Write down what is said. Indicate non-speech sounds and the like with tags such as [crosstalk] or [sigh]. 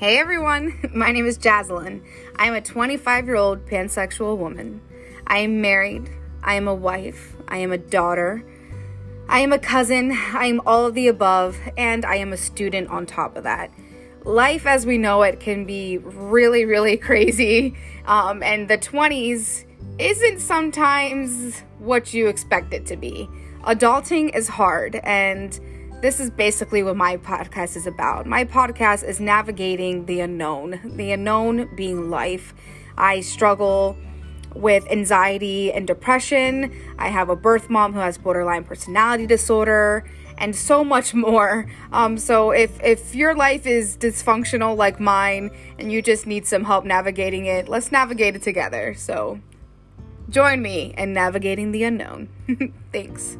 Hey everyone, [laughs] my name is Jaslyn. I am a 25 year old pansexual woman. I am married, I am a wife, I am a daughter, I am a cousin, I am all of the above, and I am a student on top of that. Life as we know it can be really, really [laughs] crazy, um, and the 20s isn't sometimes what you expect it to be. Adulting is hard, and this is basically what my podcast is about. My podcast is navigating the unknown, the unknown being life. I struggle with anxiety and depression. I have a birth mom who has borderline personality disorder and so much more. Um, so if if your life is dysfunctional like mine and you just need some help navigating it, let's navigate it together. So join me in navigating the unknown. [laughs] Thanks.